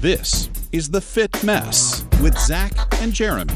This is The Fit Mess with Zach and Jeremy.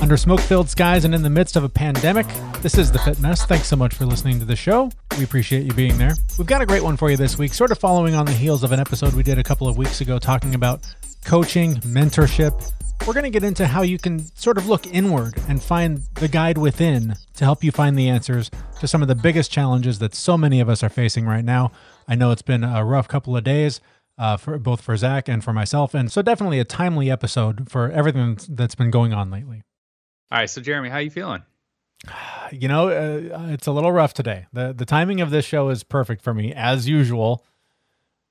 Under smoke filled skies and in the midst of a pandemic, this is The Fit Mess. Thanks so much for listening to the show. We appreciate you being there. We've got a great one for you this week, sort of following on the heels of an episode we did a couple of weeks ago talking about coaching, mentorship. We're going to get into how you can sort of look inward and find the guide within to help you find the answers to some of the biggest challenges that so many of us are facing right now. I know it's been a rough couple of days. Uh, for both for Zach and for myself, and so definitely a timely episode for everything that's been going on lately. All right, so Jeremy, how are you feeling? You know, uh, it's a little rough today. the The timing of this show is perfect for me, as usual.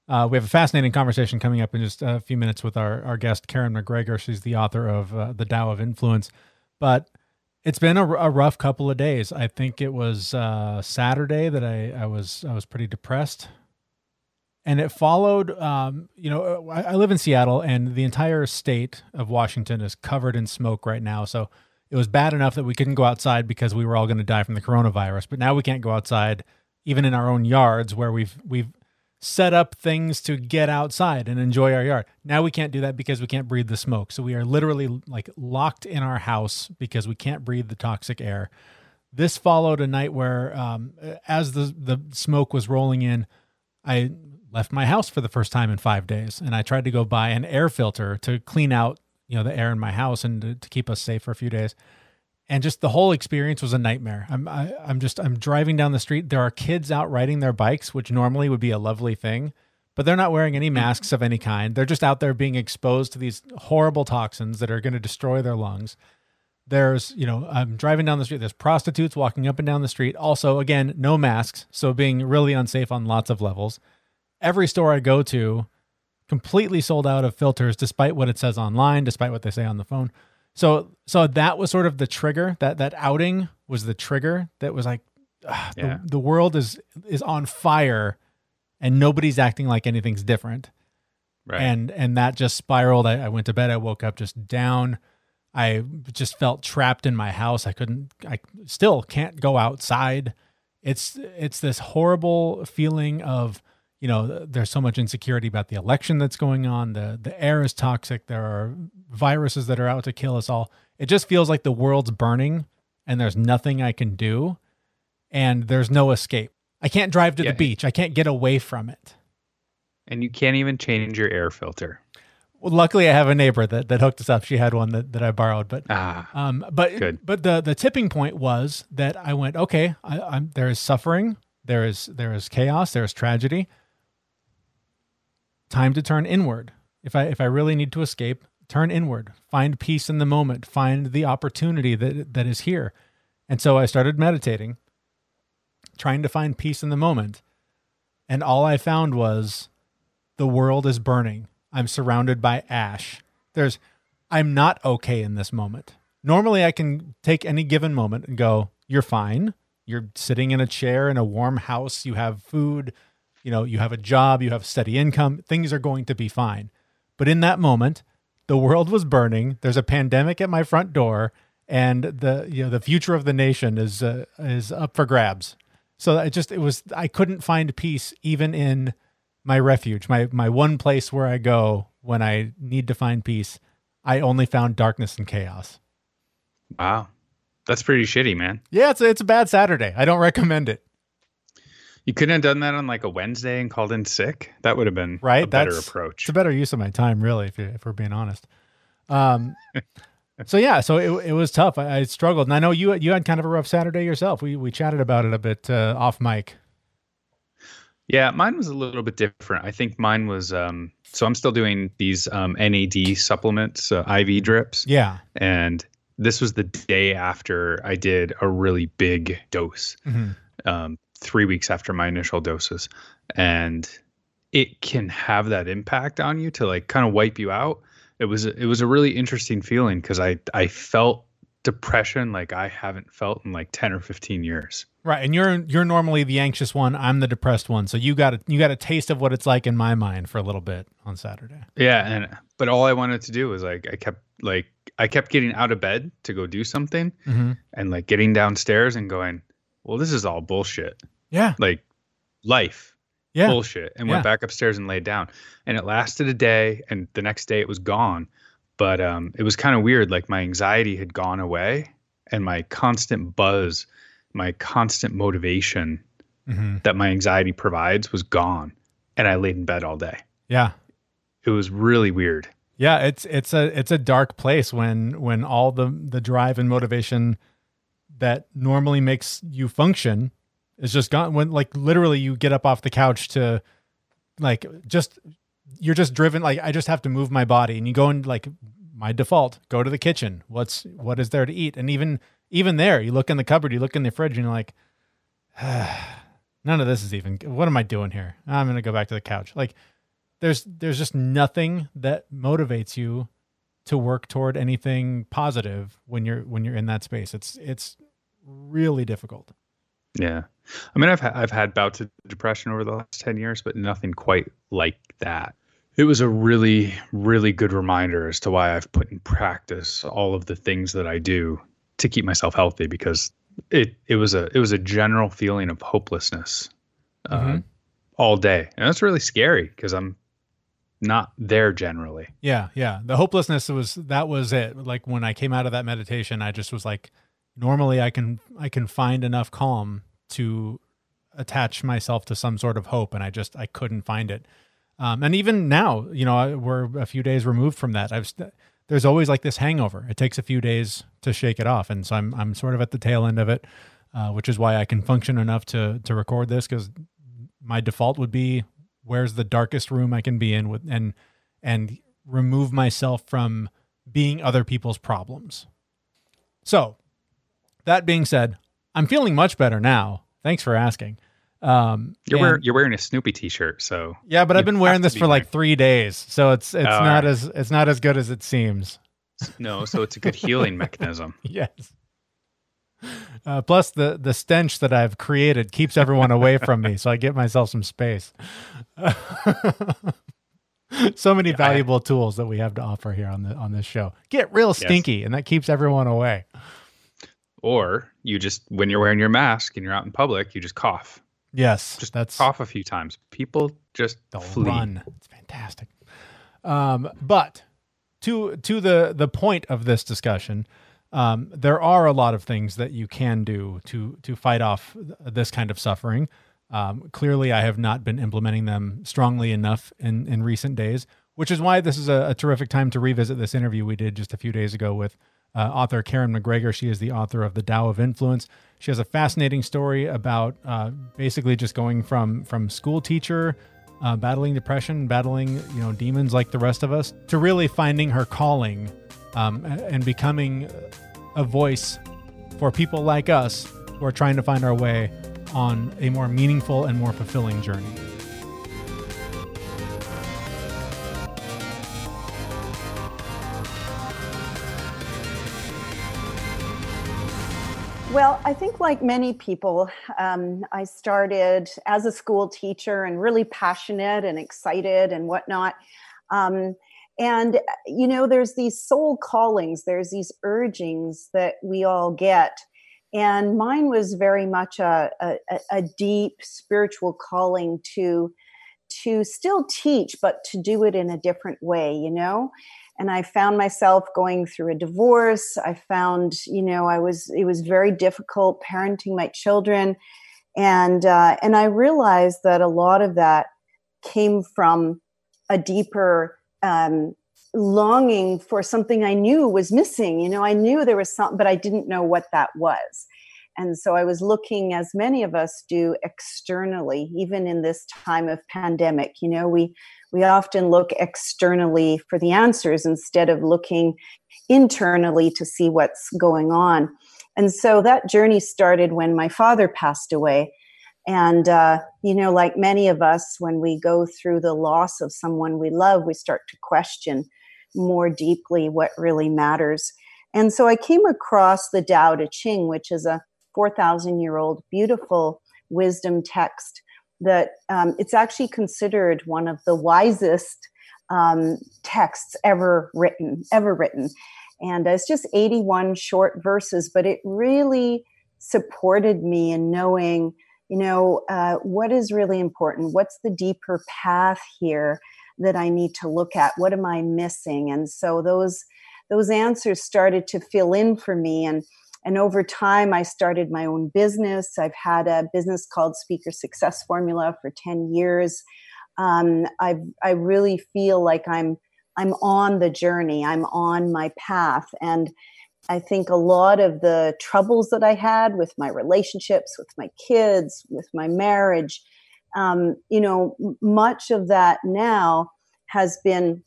Uh, we have a fascinating conversation coming up in just a few minutes with our, our guest, Karen McGregor. She's the author of uh, The Tao of Influence. But it's been a, a, rough couple of days. I think it was uh, Saturday that I, I was I was pretty depressed and it followed um, you know I, I, live in seattle and the entire state of washington is covered in smoke right now. So it was bad enough that we couldn't go outside because we were all going to die from the coronavirus. But now we can't go outside even in our own yards where we've we've set up things to get outside and enjoy our yard. Now we can't do that because we can't breathe the smoke. So we are literally like locked in our house because we can't breathe the toxic air. This followed a night where um, as the the smoke was rolling in i left my house for the first time in five days, and I tried to go buy an air filter to clean out you know the air in my house and to, to keep us safe for a few days. And just the whole experience was a nightmare. I'm I, am i am just I'm driving down the street. There are kids out riding their bikes, which normally would be a lovely thing, but they're not wearing any masks of any kind. They're just out there being exposed to these horrible toxins that are going to destroy their lungs. There's, you know, I'm driving down the street. There's prostitutes walking up and down the street. Also, again, no masks, so being really unsafe on lots of levels every store I go to completely sold out of filters despite what it says online, despite what they say on the phone. So so that was sort of the trigger. That that outing was the trigger that was like ah, ugh, yeah. the, the world is is on fire and nobody's acting like anything's different. Right. And and that just spiraled. I, I went to bed, I woke up just down. I just felt trapped in my house. I couldn't I still can't go outside. It's it's this horrible feeling of you know there's so much insecurity about the election that's going on. The the air is toxic. There are viruses that are out to kill us all. It just feels like the world's burning and there's nothing i can do. And there's no escape. I can't drive to yeah. the beach. I can't get away from it. And you can't even change your air filter. Well, luckily I have a neighbor that, that hooked us up. She had one that, that I borrowed, but ah, um, but good. but the the tipping point was that I went, okay, I, I'm there is suffering, there is there is chaos, there is tragedy time to turn inward. If I if I really need to escape, turn inward. Find peace in the moment. Find the opportunity that that is here. And so I started meditating, trying to find peace in the moment. And all I found was the world is burning. I'm surrounded by ash. There's I'm not okay in this moment. Normally I can take any given moment and go, you're fine. You're sitting in a chair in a warm house, you have food, you know, you have a job, you have steady income, things are going to be fine. But in that moment, the world was burning. There's a pandemic at my front door, and the you know the future of the nation is uh, is up for grabs. So I just it was I couldn't find peace even in my refuge, my my one place where I go when I need to find peace. I only found darkness and chaos. Wow. That's pretty shitty, man. Yeah, it's a, it's a bad Saturday. I don't recommend it. You couldn't have done that on like a Wednesday and called in sick. That would have been right. A better That's, approach. It's a better use of my time, really, if, if we're being honest. Um, so yeah, so it, it was tough. I, I, struggled, and I know you you had kind of a rough Saturday yourself. We we chatted about it a bit uh, off mic. Yeah, mine was a little bit different. I think mine was um, so I'm still doing these um, NAD supplements, uh, IV drips. Yeah, and this was the day after I did a really big dose. Mm-hmm. Um, three weeks after my initial doses. And it can have that impact on you to like kind of wipe you out. It was it was a really interesting feeling because I I felt depression like I haven't felt in like 10 or 15 years. Right. And you're you're normally the anxious one, I'm the depressed one. So you got a, you got a taste of what it's like in my mind for a little bit on Saturday. Yeah, and but all I wanted to do was like I kept like I kept getting out of bed to go do something mm-hmm. and like getting downstairs and going, well, this is all bullshit. Yeah. Like life yeah. bullshit and Yeah. went back upstairs and laid down. And it lasted a day and the next day it was gone. But um, it was kind of weird. Like my anxiety had gone away and my constant buzz, my constant motivation hmm that my anxiety provides was gone. And I laid in bed all day. Yeah. It was really weird. Yeah, it's it's a it's a dark place when when all the the drive and motivation that normally makes you function is just gone. When like literally you get up off the couch to like just you're just driven like I just have to move my body and you go and like my default go to the kitchen. What's what is there to eat? And even even there you look in the cupboard you look in the fridge and you're like none of this is even what am I doing here? I'm going to go back to the couch. Like there's there's just nothing that motivates you to work toward anything positive when you're when you're in that space. It's it's really difficult Yeah. I mean, I've ha- I've had bouts of depression over the last 10 years, but nothing quite like that. It was a really really good reminder as to why I've put in practice all of the things that I do to keep myself healthy because it it was a it was a general feeling of hopelessness uh, Mhm. all day. And that's really scary because I'm not there generally. yeah yeah the hopelessness was that was it like when i came out of that meditation i just was like normally i can i can find enough calm to attach myself to some sort of hope and i just i couldn't find it. Um, and even now you know we're a few days removed from that. I've st- there's always like this hangover. It takes a few days to shake it off and so i'm i'm sort of at the tail end of it uh, which is why i can function enough to to record this because my default would be where's the darkest room i can be in with and and remove myself from being other people's problems. So that being said i'm feeling much better now thanks for asking um You're wearing, you're wearing a Snoopy t-shirt, so yeah, but I've been wearing this be for like three days, so it's it's Oh, not as it's not as good as it seems. no, so it's a good healing mechanism. Yes. Uh, plus, the the stench that I've created keeps everyone away from me, so I get myself some space. so many valuable tools that we have to offer here on the on this show. Get real stinky, and that keeps everyone away. Or you just when you're wearing your mask and you're out in public, you just cough. Yes, Just that's cough a few times. People just flee. run. It's fantastic. Um, but to to the the point of this discussion, um, there are a lot of things that you can do to to fight off this kind of suffering. Um, clearly, I have not been implementing them strongly enough in in recent days, which is why this is a, a terrific time to revisit this interview we did just a few days ago with uh, author Karen McGregor. She is the author of The Tao of Influence. She has a fascinating story about uh, basically just going from from school teacher, uh, battling depression, battling you know demons like the rest of us, to really finding her calling um, and becoming a voice for people like us who are trying to find our way on a more meaningful and more fulfilling journey. Well, I think, like many people, um, I started as a school teacher and really passionate and excited and whatnot. Um, and, you know, there's these soul callings, there's these urgings that we all get. And mine was very much a, a, a deep spiritual calling to to still teach, but to do it in a different way, you know? And I found myself going through a divorce. I found, you know, I was it was very difficult parenting my children, and uh, and I realized that a lot of that came from a deeper um, longing for something I knew was missing. You know, I knew there was something, but I didn't know what that was. And so I was looking, as many of us do, externally, even in this time of pandemic. You know, we we often look externally for the answers instead of looking internally to see what's going on. And so that journey started when my father passed away. And, uh, you know, like many of us, when we go through the loss of someone we love, we start to question more deeply what really matters. And so I came across the Tao Te Ching, which is a 4,000 year old beautiful wisdom text that um, it's actually considered one of the wisest um, texts ever written, ever written. And it's just 81 short verses, but it really supported me in knowing you know, uh, what is really important? What's the deeper path here that I need to look at? What am I missing? And so those those answers started to fill in for me and and over time i started my own business. I've had a business called speaker success formula for 10 years. Um, i i really feel like i'm i'm on the journey. I'm on my path. And i think a lot of the troubles that i had with my relationships with my kids with my marriage um, you know much of that now has been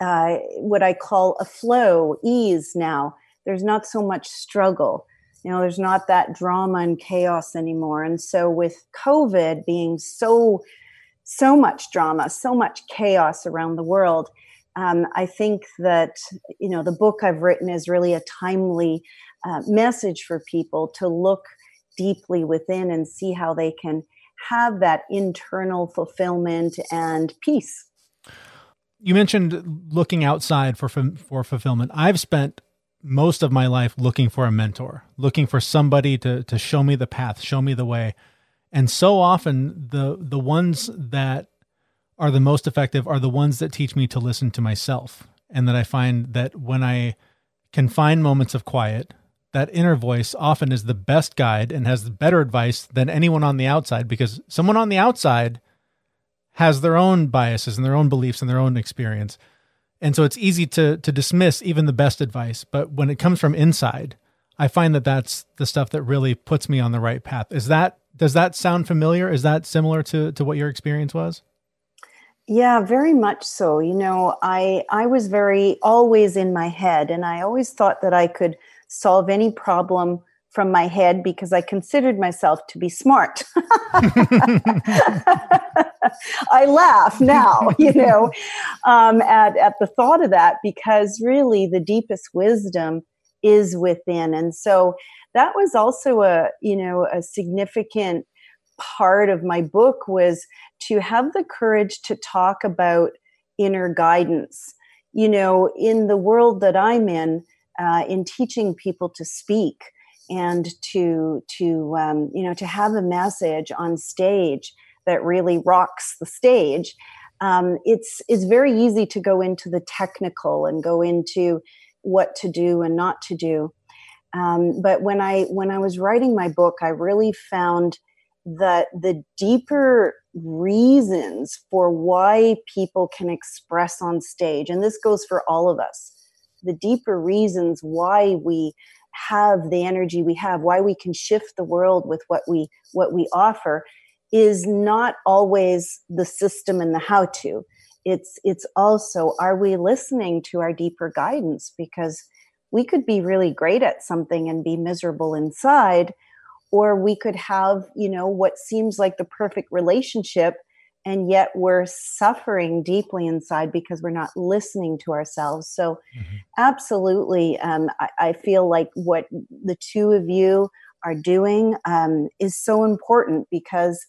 uh, what i call a flow ease now there's not so much struggle. You know there's not that drama and chaos anymore. And so with covid being so so much drama so much chaos around the world um, i think that you know the book i've written is really a timely uh, message for people to look deeply within and see how they can have that internal fulfillment and peace. You mentioned looking outside for for fulfillment. I've spent most of my life looking for a mentor, looking for somebody to to show me the path, show me the way. And so often the the ones that are the most effective are the ones that teach me to listen to myself. And that I find that when I can find moments of quiet, that inner voice often is the best guide and has better advice than anyone on the outside because someone on the outside has their own biases and their own beliefs and their own experience. And so it's easy to to dismiss even the best advice, but when it comes from inside, I find that that's the stuff that really puts me on the right path. Is that does that sound familiar? Is that similar to to what your experience was? Yeah, very much so. You know, I I was very always in my head and I always thought that I could solve any problem from my head because I considered myself to be smart. I laugh now, you know, um, at, at the thought of that because really the deepest wisdom is within. And so that was also a, you know, a significant part of my book was to have the courage to talk about inner guidance. You know, in the world that I'm in, uh, in teaching people to speak, and to to um, you know to have a message on stage that really rocks the stage um, it's it's very easy to go into the technical and go into what to do and not to do. Um, but when i when i was writing my book i really found that the deeper reasons for why people can express on stage and this goes for all of us the deeper reasons why we have the energy we have why we can shift the world with what we what we offer is not always the system and the how to it's it's also are we listening to our deeper guidance? Because we could be really great at something and be miserable inside or we could have you know what seems like the perfect relationship and yet we're suffering deeply inside because we're not listening to ourselves. So mm-hmm. absolutely um, I, I, feel like what the two of you are doing um, is so important because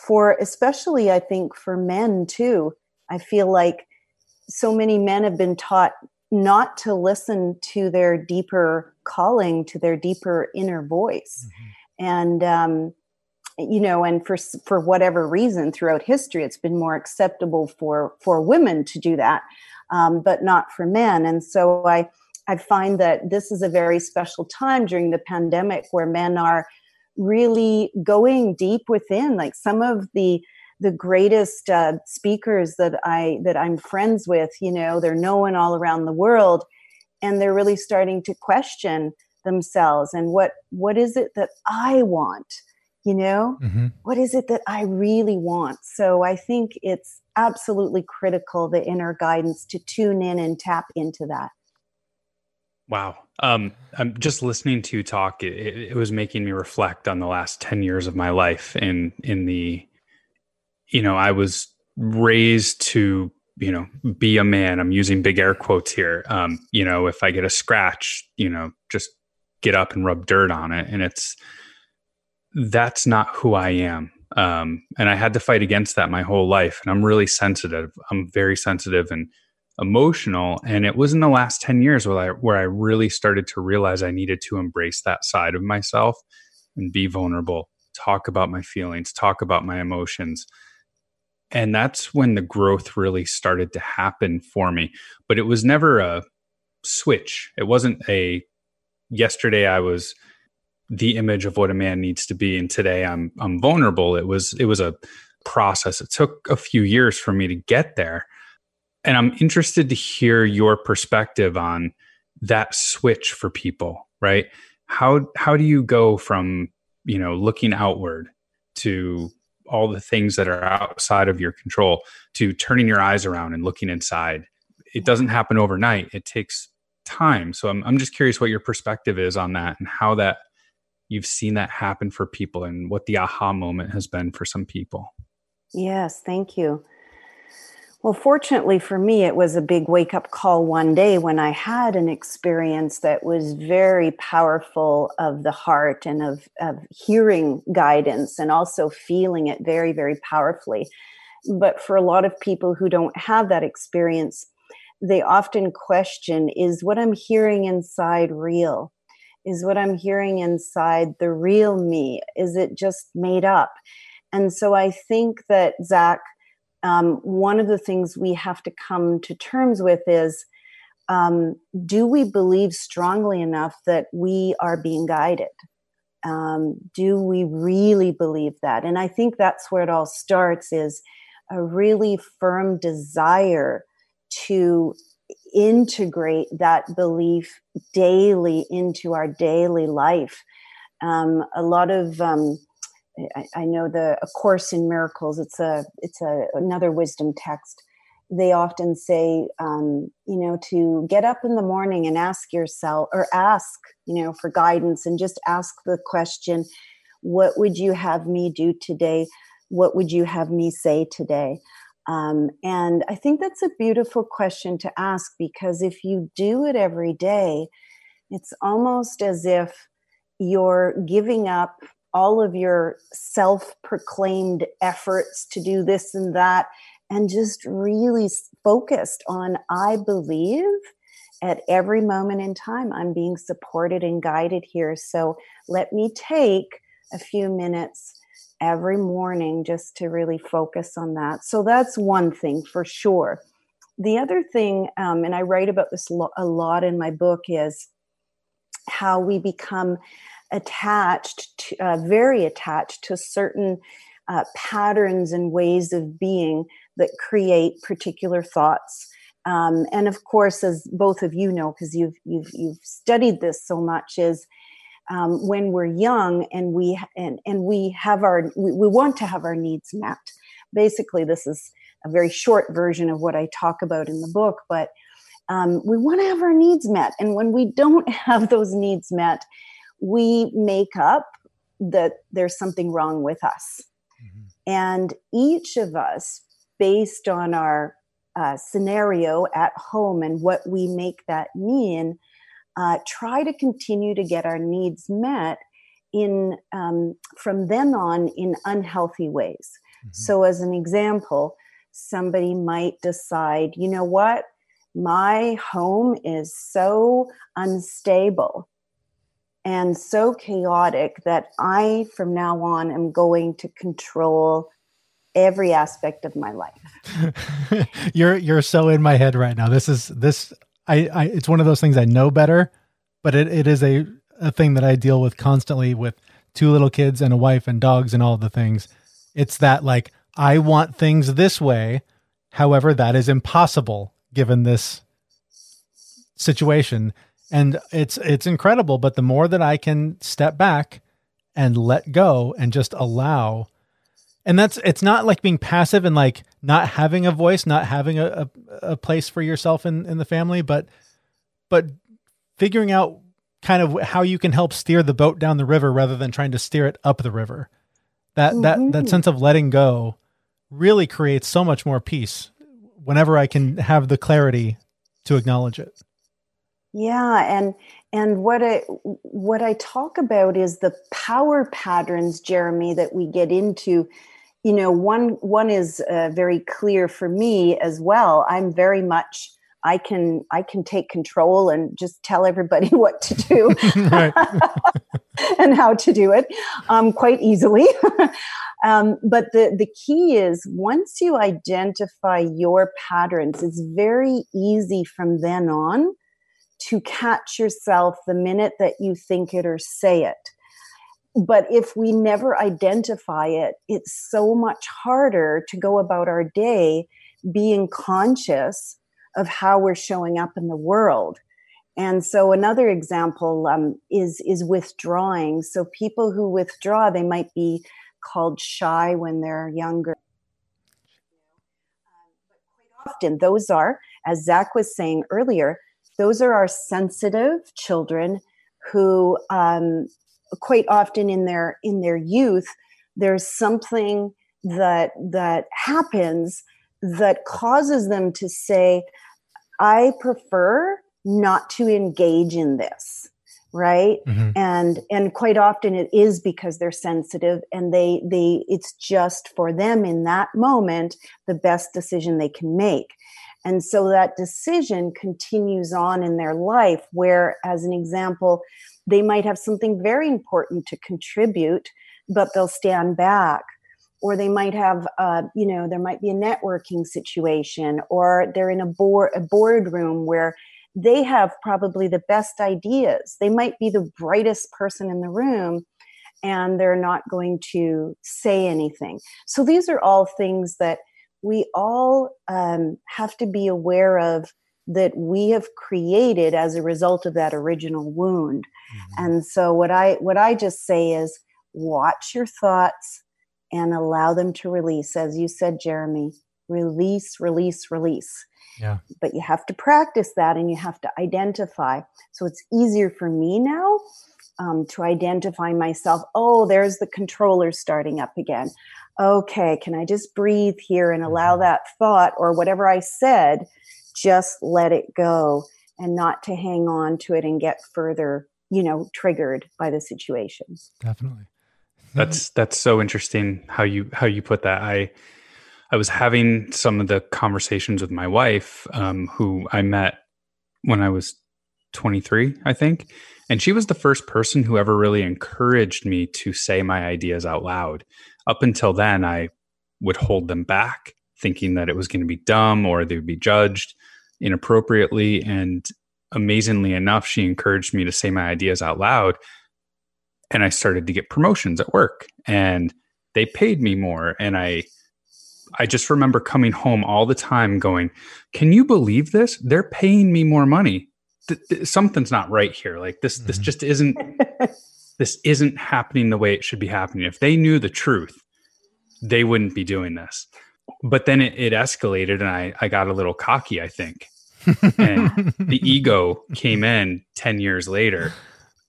for especially i think for men too. I feel like so many men have been taught not to listen to their deeper calling to their deeper inner voice. Mm-hmm. and um, you know and for for whatever reason throughout history it's been more acceptable for for women to do that um, but not for men. And so i i find that this is a very special time during the pandemic where men are really going deep within like some of the the greatest uh, speakers that i that i'm friends with you know they're known all around the world and they're really starting to question themselves and what what is it that i want you know? Mm-hmm. what is it that i really want? So i think it's absolutely critical the inner guidance to tune in and tap into that wow um, i'm just listening to you talk it, it, was making me reflect on the last 10 years of my life in in the you know i was raised to you know be a man i'm using big air quotes here um, you know if i get a scratch you know just get up and rub dirt on it and it's that's not who I am. Um, and I had to fight against that my whole life. And I'm really sensitive. I'm very sensitive and emotional. And it was in the last 10 years where I, where I really started to realize I needed to embrace that side of myself and be vulnerable talk about my feelings, talk about my emotions. And that's when the growth really started to happen for me. But it was never a switch. It wasn't a yesterday I was the image of what a man needs to be and today I'm I'm vulnerable. It was it was a process. It took a few years for me to get there. And I'm interested to hear your perspective on that switch for people, right? How how do you go from, you know, looking outward to all the things that are outside of your control to turning your eyes around and looking inside? It doesn't happen overnight. It takes time. So I'm I'm just curious what your perspective is on that and how that you've seen that happen for people and what the aha moment has been for some people. Yes, thank you. Well, fortunately for me, it was a big wake up call one day when I had an experience that was very powerful of the heart and of, of hearing guidance and also feeling it very, very powerfully. But for a lot of people who don't have that experience, they often question is what I'm hearing inside real? Is what I'm hearing inside the real me? Is it just made up? And so I think that, Zach, um, one of the things we have to come to terms with is um, do we believe strongly enough that we are being guided? Um, do we really believe that? And I think that's where it all starts is a really firm desire to integrate that belief daily into our daily life. Um, a lot of um, I, know the a course in miracles. It's a it's a another wisdom text. They often say, um, you know, to get up in the morning and ask yourself, or ask, you know, for guidance, and just ask the question, "What would you have me do today? What would you have me say today?" Um, and I think that's a beautiful question to ask because if you do it every day, it's almost as if you're giving up all of your self proclaimed efforts to do this and that, and just really focused on, I believe at every moment in time, I'm being supported and guided here. So let me take a few minutes every morning just to really focus on that. So that's one thing for sure. The other thing, um, and I write about this a lot in my book, is how we become attached, to, uh, very attached to certain uh, patterns and ways of being that create particular thoughts. Um, and of course, as both of you know, because you've you've you've studied this so much, is um, when we're young and we and and we have our we, we want to have our needs met. Basically, this is a very short version of what I talk about in the book, but um, we want to have our needs met. And when we don't have those needs met, we make up that there's something wrong with us. Mm-hmm. And each of us, based on our uh, scenario at home and what we make that mean, uh, try to continue to get our needs met in um, from then on in unhealthy ways. Mm-hmm. So, as an example, somebody might decide, you know what, my home is so unstable and so chaotic that I, from now on, am going to control every aspect of my life. you're you're so in my head right now. This is this I, I it's one of those things I know better, but it, it is a, a thing that I deal with constantly with two little kids and a wife and dogs and all the things. It's that like I want things this way. However, that is impossible given this situation and it's it's incredible but the more that i can step back and let go and just allow and that's it's not like being passive and like not having a voice not having a, a, a place for yourself in, in the family but but figuring out kind of how you can help steer the boat down the river rather than trying to steer it up the river that mm-hmm. that that mm-hmm. sense of letting go really creates so much more peace whenever i can have the clarity to acknowledge it yeah, and and what I what I talk about is the power patterns, Jeremy, that we get into. You know, one one is uh, very clear for me as well. I'm very much I can I can take control and just tell everybody what to do. and how to do it um, quite easily. um, but the, the key is once you identify your patterns, it's very easy from then on to catch yourself the minute that you think it or say it. But if we never identify it, it's so much harder to go about our day being conscious of how we're showing up in the world. And so another example um, is is withdrawing. So people who withdraw, they might be called shy when they're younger. But quite often, those are, as Zach was saying earlier, those are our sensitive children who, um, quite often in their in their youth, there's something that that happens that causes them to say, "I prefer." not to engage in this right mm-hmm. and and quite often it is because they're sensitive and they they it's just for them in that moment the best decision they can make and so that decision continues on in their life where as an example they might have something very important to contribute but they'll stand back or they might have uh, you know there might be a networking situation or they're in a board a boardroom where they have probably the best ideas. They might be the brightest person in the room and they're not going to say anything. So these are all things that we all um, have to be aware of that we have created as a result of that original wound. Mm-hmm. And so what I what I just say is watch your thoughts and allow them to release as you said Jeremy, release, release, release. Yeah. But you have to practice that and you have to identify. So it's easier for me now um, to identify myself. Oh, there's the controller starting up again. Okay, can I just breathe here and allow mm-hmm. that thought or whatever I said, just let it go and not to hang on to it and get further, you know, triggered by the situation. Definitely. That's that's so interesting how you how you put that. I I was having some of the conversations with my wife, um, who I met when I was 23, I think. And she was the first person who ever really encouraged me to say my ideas out loud. Up until then, I would hold them back, thinking that it was going to be dumb or they would be judged inappropriately. And amazingly enough, she encouraged me to say my ideas out loud. And I started to get promotions at work and they paid me more. And I, I just remember coming home all the time going, Can you believe this? They're paying me more money. Th- th- something's not right here. Like this, mm-hmm. this just isn't, this isn't happening the way it should be happening. If they knew the truth, they wouldn't be doing this. But then it, it escalated and I, I got a little cocky, I think. and the ego came in 10 years later.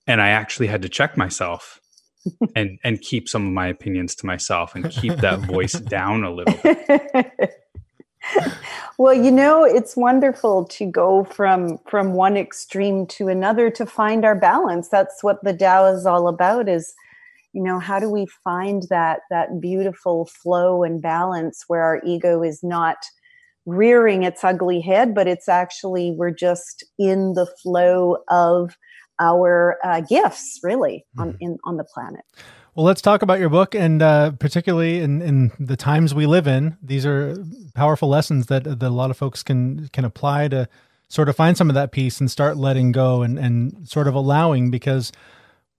And I actually had to check myself and and keep some of my opinions to myself and keep that voice down a little well you know it's wonderful to go from from one extreme to another to find our balance. That's what the Tao is all about is you know how do we find that that beautiful flow and balance where our ego is not rearing its ugly head but it's actually we're just in the flow of our uh, gifts really on mm-hmm. in on the planet well let's talk about your book and uh, particularly in, in the times we live in these are powerful lessons that, that a lot of folks can can apply to sort of find some of that peace and start letting go and, and sort of allowing because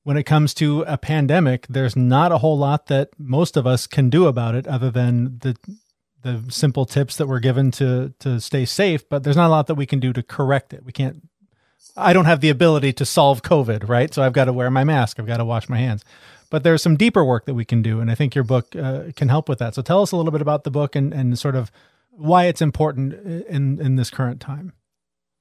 when it comes to a pandemic there's not a whole lot that most of us can do about it other than the the simple tips that were given to to stay safe but there's not a lot that we can do to correct it we can't I don't have the ability to solve COVID, right? So I've got to wear my mask. I've got to wash my hands. But there's some deeper work that we can do, and I think your book uh, can help with that. So tell us a little bit about the book and, and sort of why it's important in in this current time.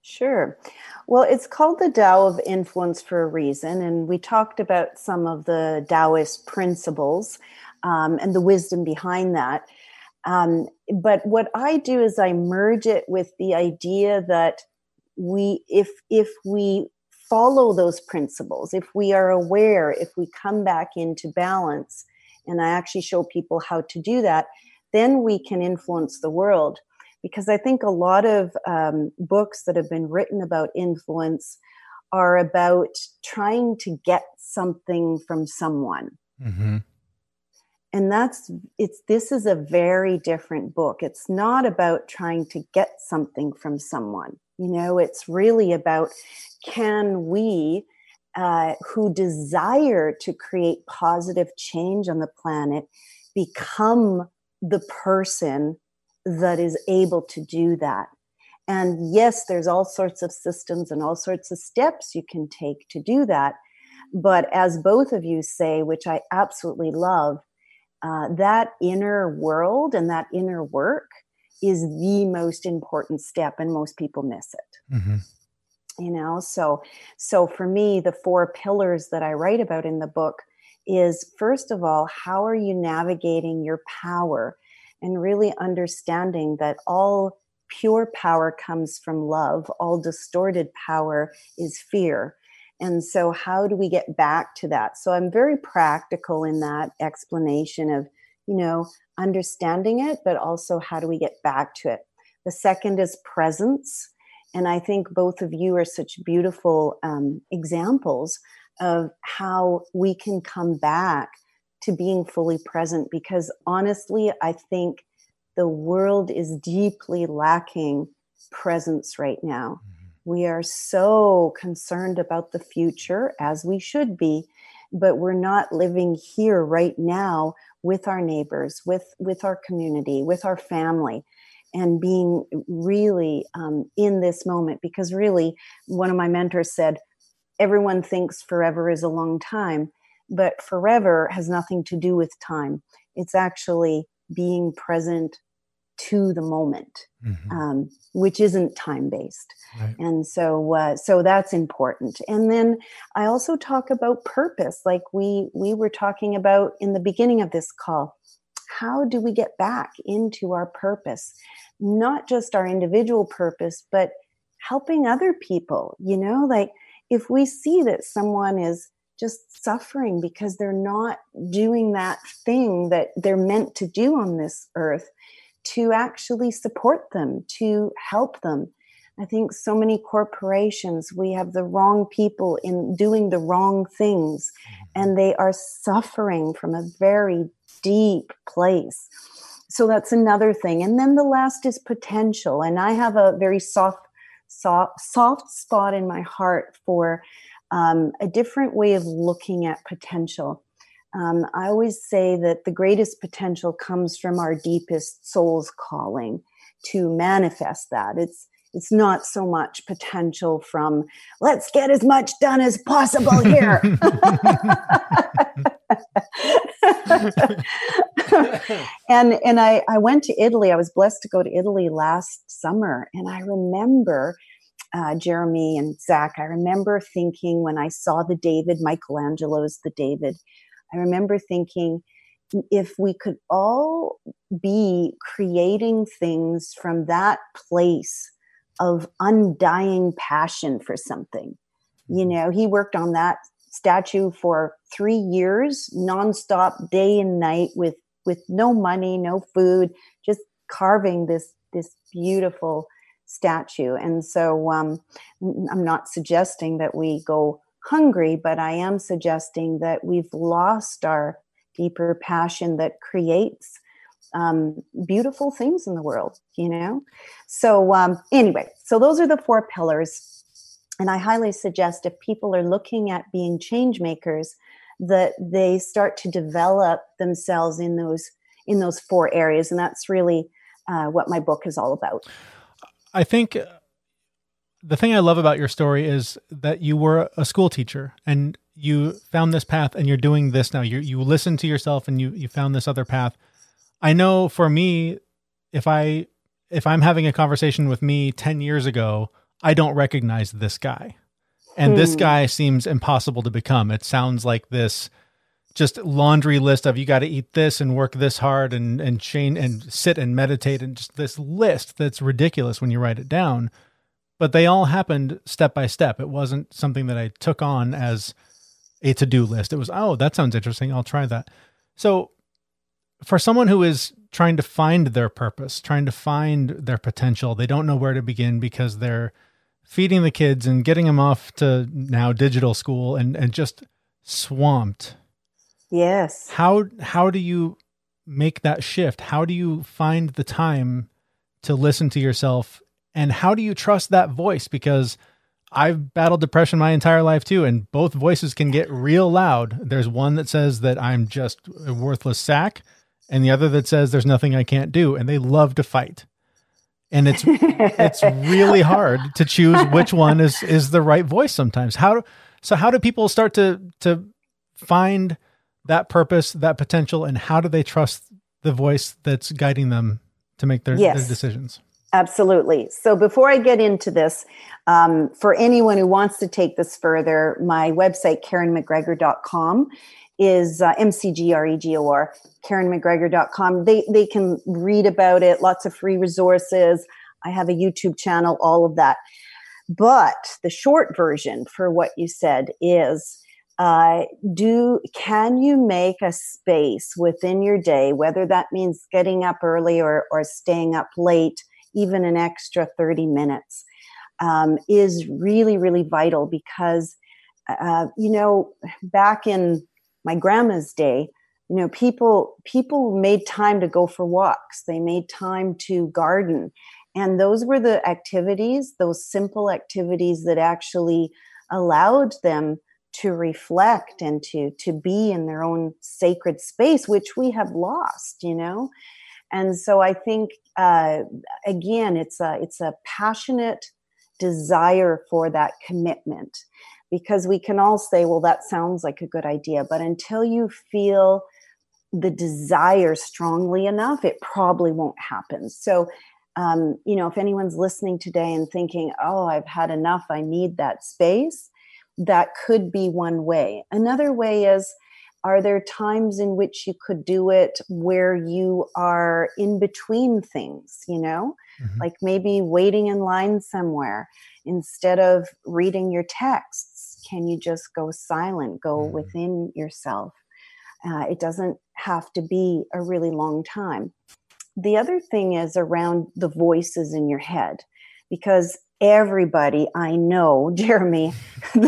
Sure. Well, it's called the Tao of Influence for a reason, and we talked about some of the Taoist principles um, and the wisdom behind that. Um, but what I do is I merge it with the idea that we if if we follow those principles if we are aware if we come back into balance and i actually show people how to do that then we can influence the world because i think a lot of um, books that have been written about influence are about trying to get something from someone. Mm-hmm. And that's it's this is a very different book. It's not about trying to get something from someone. You know, it's really about can we uh, who desire to create positive change on the planet become the person that is able to do that. And yes, there's all sorts of systems and all sorts of steps you can take to do that. But as both of you say, which I absolutely love, uh, that inner world and that inner work is the most important step, and most people miss it. Mm-hmm. You know, so so for me, the four pillars that I write about in the book is first of all, how are you navigating your power and really understanding that all pure power comes from love, all distorted power is fear. And so, how do we get back to that? So, I'm very practical in that explanation of, you know, understanding it, but also how do we get back to it? The second is presence. And I think both of you are such beautiful um, examples of how we can come back to being fully present because honestly, I think the world is deeply lacking presence right now. Mm-hmm. We are so concerned about the future, as we should be, but we're not living here right now with our neighbors, with, with our community, with our family, and being really um, in this moment. Because really, one of my mentors said, everyone thinks forever is a long time, but forever has nothing to do with time. It's actually being present to the moment, mm-hmm. um, which isn't time based. Right. And so, uh, so that's important. And then I also talk about purpose, like we we were talking about in the beginning of this call. How do we get back into our purpose? Not just our individual purpose, but helping other people. You know, like if we see that someone is just suffering because they're not doing that thing that they're meant to do on this earth, to actually support them, to help them. I think so many corporations, we have the wrong people in doing the wrong things, mm-hmm. and they are suffering from a very deep place. So that's another thing. And then the last is potential. And I have a very soft soft, soft spot in my heart for um, a different way of looking at potential. Um, I always say that the greatest potential comes from our deepest soul's calling to manifest that. It's it's not so much potential from let's get as much done as possible here. and and I, I went to Italy. I was blessed to go to Italy last summer, and I remember uh, Jeremy and Zach. I remember thinking when I saw the David, Michelangelo's the David. I remember thinking if we could all be creating things from that place of undying passion for something. You mm-hmm. know, he worked on that statue for three years, nonstop, day and night, with with no money, no food, just carving this this beautiful statue. And so, um, I'm not suggesting that we go hungry, but I am suggesting that we've lost our deeper passion that creates um, beautiful things in the world, you know? So, um, anyway, so those are the four pillars. And I highly suggest if people are looking at being change makers, that they start to develop themselves in those in those four areas and that's really uh, what my book is all about i think the thing i love about your story is that you were a school teacher and you found this path and you're doing this now you you listen to yourself and you you found this other path I know for me, if I if I'm having a conversation with me 10 years ago, I don't recognize this guy. And hmm. this guy seems impossible to become. It sounds like this just laundry list of you got to eat this and work this hard and and chain and sit and meditate and just this list that's ridiculous when you write it down. But they all happened step by step. It wasn't something that I took on as a to-do list. It was, oh, that sounds interesting. I'll try that. So for someone who is trying to find their purpose, trying to find their potential, they don't know where to begin because they're feeding the kids and getting them off to now digital school and and just swamped. Yes. How how do you make that shift? How do you find the time to listen to yourself and how do you trust that voice because I've battled depression my entire life too, and both voices can get real loud. There's one that says that I'm just a worthless sack, and the other that says there's nothing I can't do, and they love to fight. And it's it's really hard to choose which one is is the right voice sometimes. How so how do people start to to find that purpose, that potential, and how do they trust the voice that's guiding them to make their, yes. their decisions? Absolutely. So before I get into this, um, for anyone who wants to take this further, my website, karenmcgregor.com, is uh, M-C-G-R-E-G-O-R, karenmcgregor.com. They, they can read about it, lots of free resources. I have a YouTube channel, all of that. But the short version for what you said is uh, do can you make a space within your day, whether that means getting up early or, or staying up late, even an extra 30 minutes um, is really, really vital because, uh, you know, back in my grandma's day, you know, people people made time to go for walks. They made time to garden, and those were the activities, those simple activities that actually allowed them to reflect and to to be in their own sacred space, which we have lost. You know, and so I think uh, again, it's a it's a passionate desire for that commitment because we can all say, well, that sounds like a good idea, but until you feel the desire strongly enough, it probably won't happen. So, um, you know, if anyone's listening today and thinking, oh, I've had enough, I need that space, that could be one way. Another way is are there times in which you could do it where you are in between things, you know? Mm-hmm. Like maybe waiting in line somewhere instead of reading your texts, can you just go silent, go mm-hmm. within yourself? Uh, it doesn't have to be a really long time. The other thing is around the voices in your head, because everybody I know, Jeremy,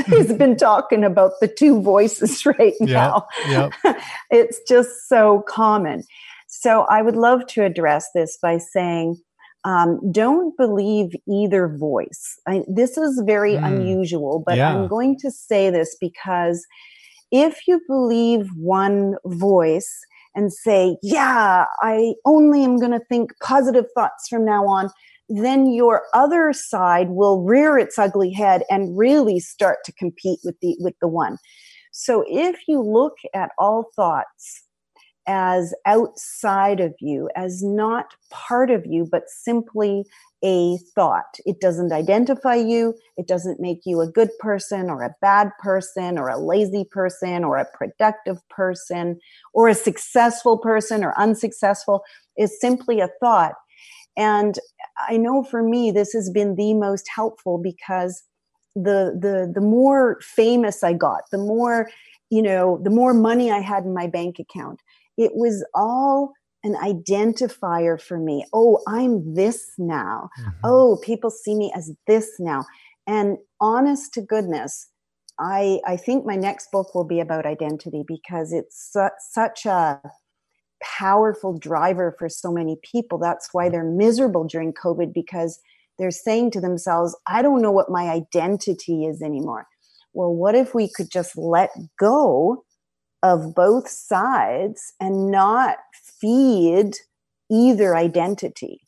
has been talking about the two voices right now. Yep, yep. it's just so common. So I would love to address this by saying, um, don't believe either voice. I, this is very mm. unusual, but yeah. I'm going to say this because if you believe one voice and say, yeah, I only am going to think positive thoughts from now on, then your other side will rear its ugly head and really start to compete with the with the one. So if you look at all thoughts as outside of you as not part of you but simply a thought it doesn't identify you it doesn't make you a good person or a bad person or a lazy person or a productive person or a successful person or unsuccessful is simply a thought. And I know for me, this has been the most helpful because the the the more famous I got, the more you know, the more money I had in my bank account. It was all an identifier for me. Oh, I'm this now. Mm-hmm. Oh, people see me as this now. And honest to goodness, I I think my next book will be about identity because it's su- such a powerful driver for so many people. That's why they're miserable during COVID because they're saying to themselves, I don't know what my identity is anymore. Well, what if we could just let go of both sides and not feed either identity?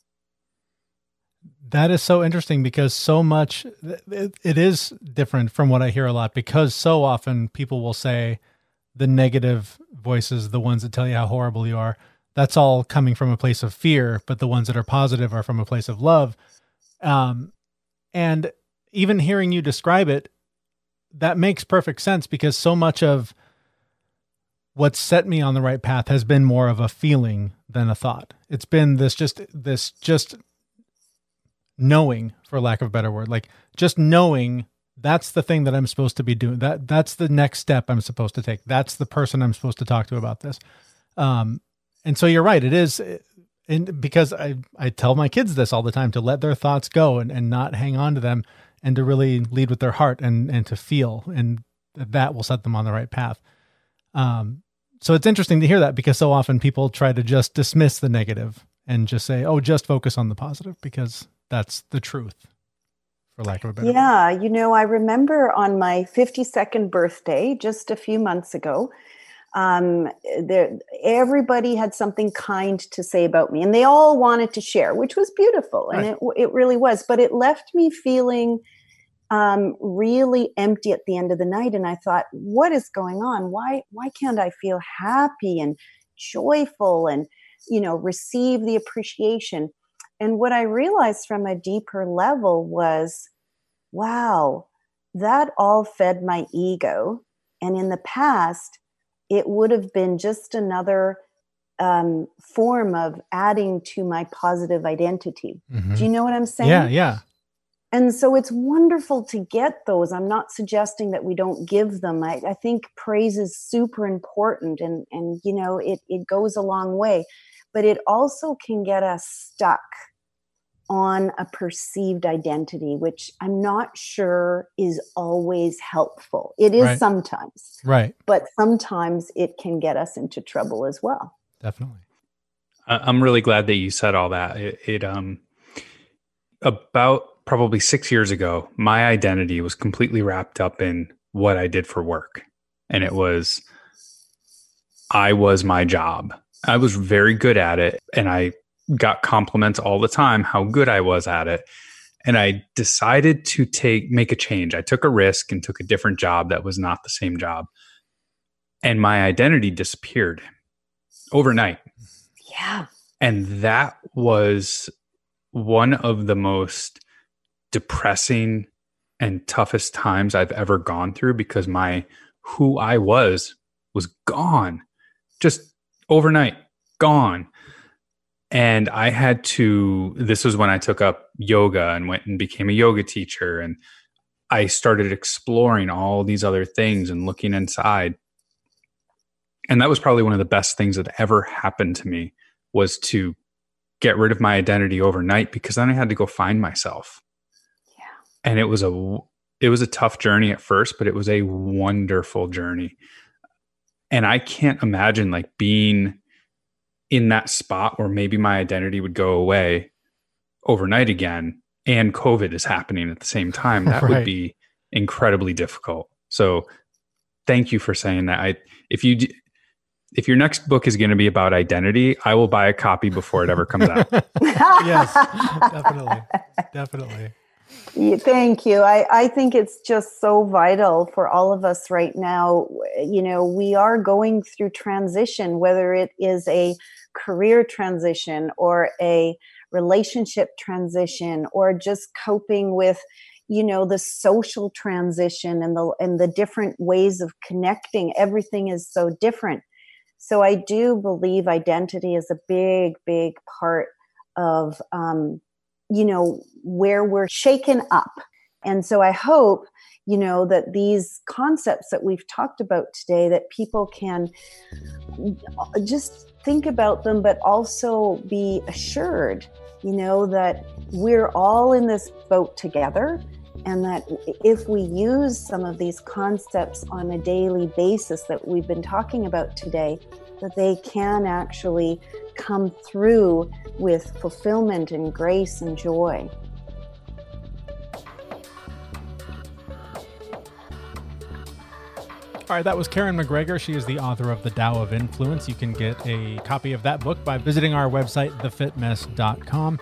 That is so interesting because so much, it is different from what I hear a lot because so often people will say, the negative voices, the ones that tell you how horrible you are, that's all coming from a place of fear. But the ones that are positive are from a place of love. Um, and even hearing you describe it, that makes perfect sense because so much of what's set me on the right path has been more of a feeling than a thought. It's been this just this just knowing, for lack of a better word, like just knowing that's the thing that I'm supposed to be doing. That that's the next step I'm supposed to take. That's the person I'm supposed to talk to about this. Um, and so you're right. It is, and because I I tell my kids this all the time to let their thoughts go and and not hang on to them. and to really lead with their heart and and to feel and that will set them on the right path. Um, so it's interesting to hear that because so often people try to just dismiss the negative and just say, "Oh, just focus on the positive," because that's the truth, for lack of a better. Yeah, word. you know, I remember on my 52nd birthday, just a few months ago, um, there, everybody had something kind to say about me, and they all wanted to share, which was beautiful, and right. it it really was. But it left me feeling um, really empty at the end of the night. And I thought, what is going on? Why why can't I feel happy and joyful and you know receive the appreciation? And what I realized from a deeper level was, wow, that all fed my ego. And in the past, it would have been just another um, form of adding to my positive identity. Mm-hmm. Do you know what I'm saying? Yeah, yeah and so it's wonderful to get those i'm not suggesting that we don't give them i, I think praise is super important and and you know it, it goes a long way but it also can get us stuck on a perceived identity which i'm not sure is always helpful it is right. sometimes right but sometimes it can get us into trouble as well definitely i'm really glad that you said all that it, it um about probably six years ago, my identity was completely wrapped up in what I did for work. And it was, I was my job. I was very good at it. And I got compliments all the time how good I was at it. And I decided to take, make a change. I took a risk and took a different job that was not the same job. And my identity disappeared overnight. Yeah. And that was one of the most depressing and toughest times I've ever gone through because my who I was was gone just overnight gone and I had to this was when I took up yoga and went and became a yoga teacher. And I started exploring all these other things and looking inside. And that was probably one of the best things that ever happened to me was to get rid of my identity overnight because then I had to go find myself. Yeah. and it was a it was a tough journey at first but it was a wonderful journey. And i can't imagine like being in that spot where maybe my identity would go away overnight again and covid is happening at the same time that right. would be incredibly difficult so thank you for saying that i if you if your next book is going to be about identity i will buy a copy before it ever comes out yes definitely definitely Thank you. I, I think it's just so vital for all of us right now. You know, we are going through transition, whether it is a career transition or a relationship transition or just coping with you know the social transition and the and the different ways of connecting everything is so different so i do believe identity is a big big part of um, you know, where we're shaken up. And so I hope, you know, that these concepts that we've talked about today, that people can just think about them, but also be assured, you know, that we're all in this boat together. And that if we use some of these concepts on a daily basis that we've been talking about today, that they can actually come through with fulfillment and grace and joy. All right, that was Karen McGregor. She is the author of The Tao of Influence. You can get a copy of that book by visiting our website, thefitmess.com.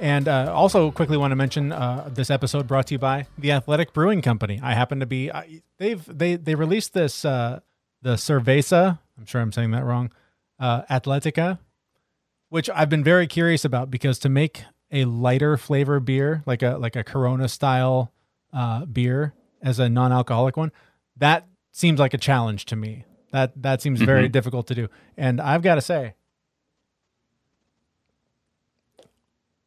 And uh, also, quickly want to mention uh, this episode brought to you by the Athletic Brewing Company. I happen to be they've they they released this uh, the Cerveza. I'm sure I'm saying that wrong uh, Atletica, which I've been very curious about because to make a lighter flavor beer, like a like a Corona style uh, beer as a non-alcoholic one, that seems like a challenge to me. That that seems very mm-hmm. difficult to do. And I've got to say,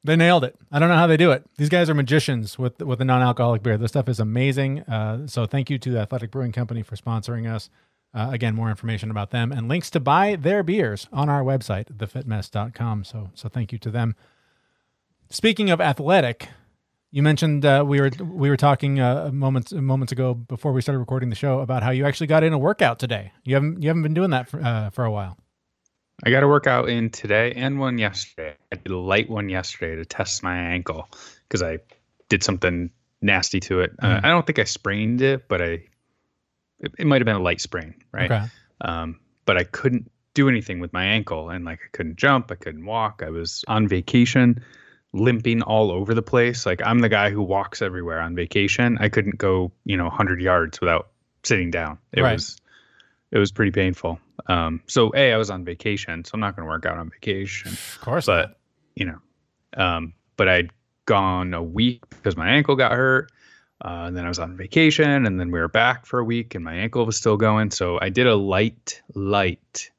they nailed it. I don't know how they do it. These guys are magicians with with a non-alcoholic beer. This stuff is amazing. Uh, so thank you to the Athletic Brewing Company for sponsoring us. Uh, again, more information about them and links to buy their beers on our website, thefitmess.com. So, so thank you to them. Speaking of athletic, You mentioned uh, we were we were talking uh, moments moments ago before we started recording the show about how you actually got in a workout today. You haven't you haven't been doing that for, uh, for a while. I got a workout in today and one yesterday. I did a light one yesterday to test my ankle because I did something nasty to it. Uh, Mhm. I don't think I sprained it, but I it, it might have been a light sprain, right? Okay. Um, but I couldn't do anything with my ankle, and like I couldn't jump, I couldn't walk. I was on vacation, limping all over the place. Like I'm the guy who walks everywhere on vacation. I couldn't go, you know, 100 yards without sitting down. It Right. was it was pretty painful. Um, so a I was on vacation, so I'm not going to work out on vacation Of course. but you know, um, but I'd gone a week because my ankle got hurt. Uh, and then I was on vacation, and then we were back for a week, and my ankle was still going. So I did a light, light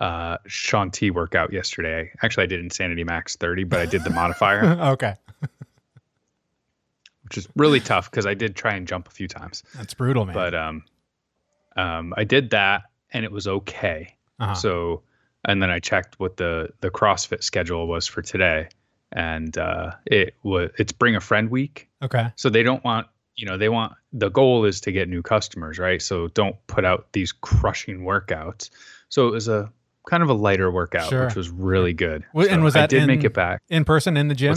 uh, Shaun T workout yesterday. Actually, I did Insanity Max 30, but I did the modifier, okay. which is really tough because I did try and jump a few times. That's brutal, man. But um, um, I did that, and it was okay. uh-huh. So, and then I checked what the the CrossFit schedule was for today, and uh, it was it's bring a friend week. okay. So they don't want you know they want the goal is to get new customers, right? So don't put out these crushing workouts. So it was a kind of a lighter workout, Sure. which was really good. And So was I that did make it back? In person in the gym.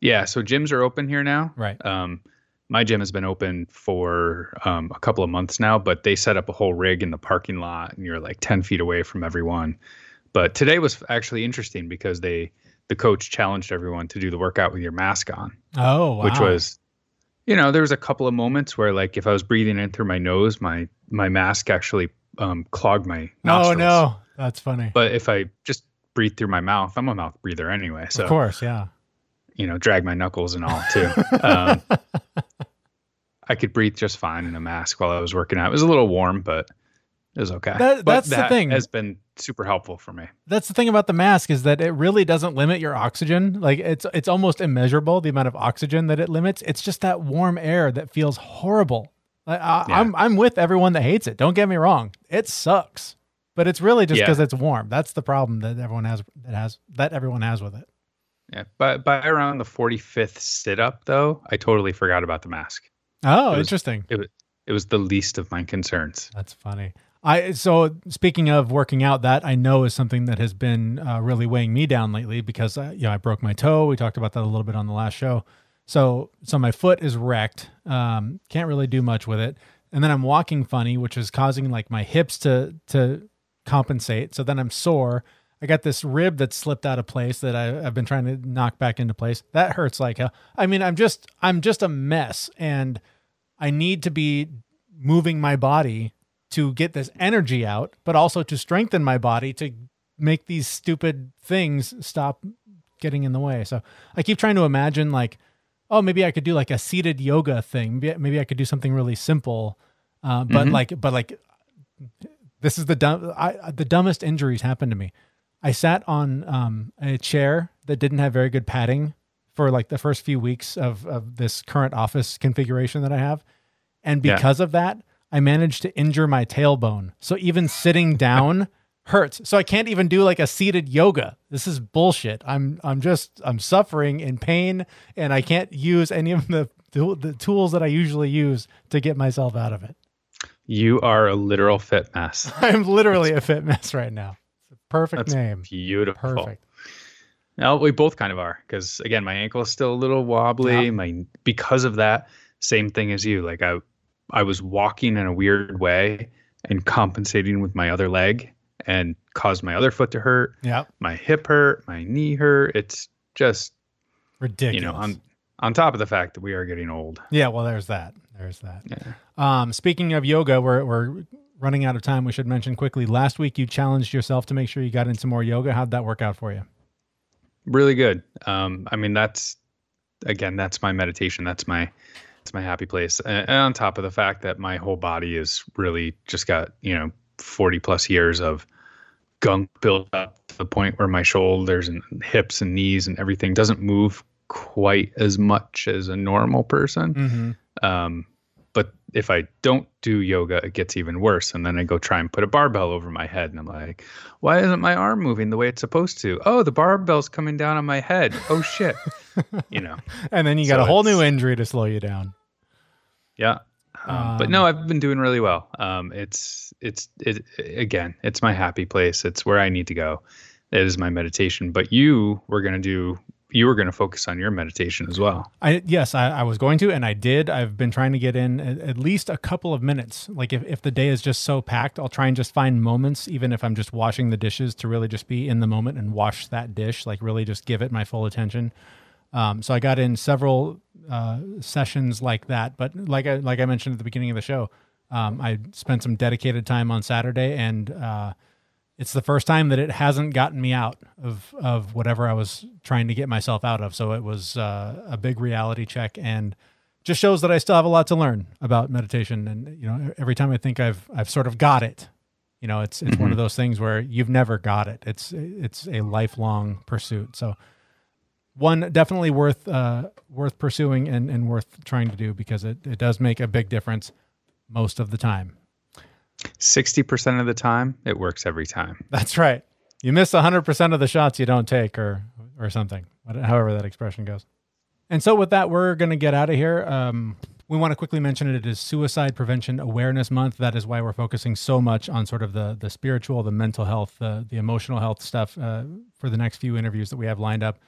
Yeah, so gyms are open here now. Right. Um, my gym has been open for um, a couple of months now, but they set up a whole rig in the parking lot, and you're like ten feet away from everyone. But today was actually interesting because they the coach challenged everyone to do the workout with your mask on, Oh, wow. which was, you know, there was a couple of moments where like if I was breathing in through my nose, my my mask actually um, clog my Oh no, that's funny. But if I just breathe through my mouth, I'm a mouth breather anyway. So of course, yeah. you know, drag my knuckles and all too. Um, I could breathe just fine in a mask while I was working out. It was a little warm, but it was okay. That- But that's the thing. Has been super helpful for me. That's the thing about the mask is that it really doesn't limit your oxygen. Like it's it's almost immeasurable the amount of oxygen that it limits. It's just that warm air that feels horrible. I, I, Yeah. I'm I'm with everyone that hates it. Don't get me wrong. It sucks, but it's really just Yeah. because it's warm. That's the problem that everyone has that has that everyone has with it. Yeah, but by around the 45th sit up, though, I totally forgot about the mask. Oh, It was- interesting. It was the least of my concerns. That's funny. I so speaking of working out, that I know is something that has been uh, really weighing me down lately because uh, you know I broke my toe. We talked about that a little bit on the last show. So so my foot is wrecked. Um, can't really do much with it, and then I'm walking funny, which is causing like my hips to to compensate. So then I'm sore. I got this rib that slipped out of place that I, I've been trying to knock back into place. That hurts like hell. I mean, I'm just I'm just a mess, and I need to be moving my body to get this energy out, but also to strengthen my body to make these stupid things stop getting in the way. So I keep trying to imagine like, oh, maybe I could do like a seated yoga thing. Maybe, maybe I could do something really simple. Uh, but Mhm. like, but like, this is the dumb, I, the dumbest injuries happened to me. I sat on um, a chair that didn't have very good padding for like the first few weeks of, of this current office configuration that I have. And Yeah. because of that, I managed to injure my tailbone. So even sitting down hurts. So I can't even do like a seated yoga. This is bullshit. I'm I'm just I'm suffering in pain and I can't use any of the the tools that I usually use to get myself out of it. You are a literal fit mess. I'm literally a fit mess right now. Perfect That's name. beautiful. Perfect. No, we both kind of are because again, my ankle is still a little wobbly. Yeah. My because of that, same thing as you. Like I, I was walking in a weird way and compensating with my other leg, and caused my other foot to hurt. Yeah. My hip hurt. My knee hurt. It's just Ridiculous. you know on on top of the fact that we are getting old. Yeah, well, there's that. There's that. Yeah. Um, speaking of yoga, we're we're running out of time. We should mention quickly. Last week, you challenged yourself to make sure you got into more yoga. How'd that work out for you? Really good. Um, I mean, that's again, that's my meditation. That's my it's my happy place. And, and on top of the fact that my whole body is really just got you know forty plus years of gunk built up to the point where my shoulders and hips and knees and everything doesn't move quite as much as a normal person. Mm-hmm. Um, but if I don't do yoga, it gets even worse. And then I go try and put a barbell over my head, and I'm like, why isn't my arm moving the way it's supposed to? Oh, the barbell's coming down on my head. Oh shit, you know. and then you got so a whole new injury to slow you down. Yeah. Um, um, but no, I've been doing really well. Um, it's it's it again, it's my happy place. It's where I need to go. It is my meditation. But you were gonna do you were going to focus on your meditation as well. I yes, I, I, was going to, and I did. I've been trying to get in at, at, least a couple of minutes. Like if, if the day is just so packed, I'll try and just find moments, even if I'm just washing the dishes, to really just be in the moment and wash that dish. Like really just give it my full attention. Um, so I got in several uh, sessions like that. But like I like I mentioned at the beginning of the show, um, I spent some dedicated time on Saturday and. Uh, it's the first time that it hasn't gotten me out of of whatever I was trying to get myself out of. So it was uh, a big reality check, and just shows that I still have a lot to learn about meditation. And you know, every time I think I've I've sort of got it, you know, it's it's mm-hmm. one of mm-hmm. those things where you've never got it. It's it's a lifelong pursuit. So one definitely worth uh, worth pursuing and, and worth trying to do because it, it does make a big difference most of the time. 60% of the time, it works every time. That's right. You miss 100% of the shots you don't take or or something, however that expression goes. And so with that, we're going to get out of here. Um, we want to quickly mention it. It is Suicide Prevention Awareness Month. That is why we're focusing so much on sort of the the spiritual, the mental health, the the emotional health stuff uh, for the next few interviews that we have lined up.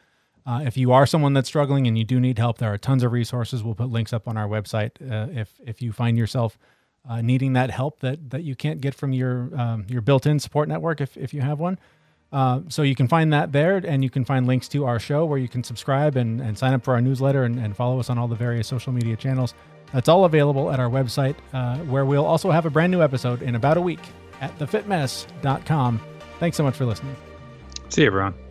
Uh, if you are someone that's struggling and you do need help, there are tons of resources. We'll put links up on our website. Uh, if if you find yourself uh, needing that help that that you can't get from your um, your built-in support network if if you have one. Uh, so you can find that there, and you can find links to our show where you can subscribe and, and sign up for our newsletter and, and follow us on all the various social media channels. That's all available at our website, uh, where we'll also have a brand new episode in about a week at thefitmess.com. Thanks so much for listening. See you, everyone.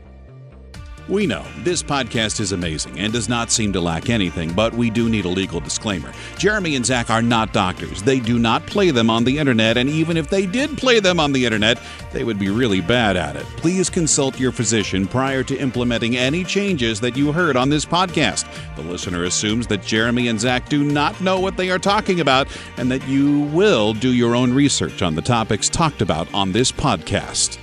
We know this podcast is amazing and does not seem to lack anything, but we do need a legal disclaimer. Jeremy and Zach are not doctors. They do not play them on the internet, and even if they did play them on the internet, they would be really bad at it. Please consult your physician prior to implementing any changes that you heard on this podcast. The listener assumes that Jeremy and Zach do not know what they are talking about and that you will do your own research on the topics talked about on this podcast.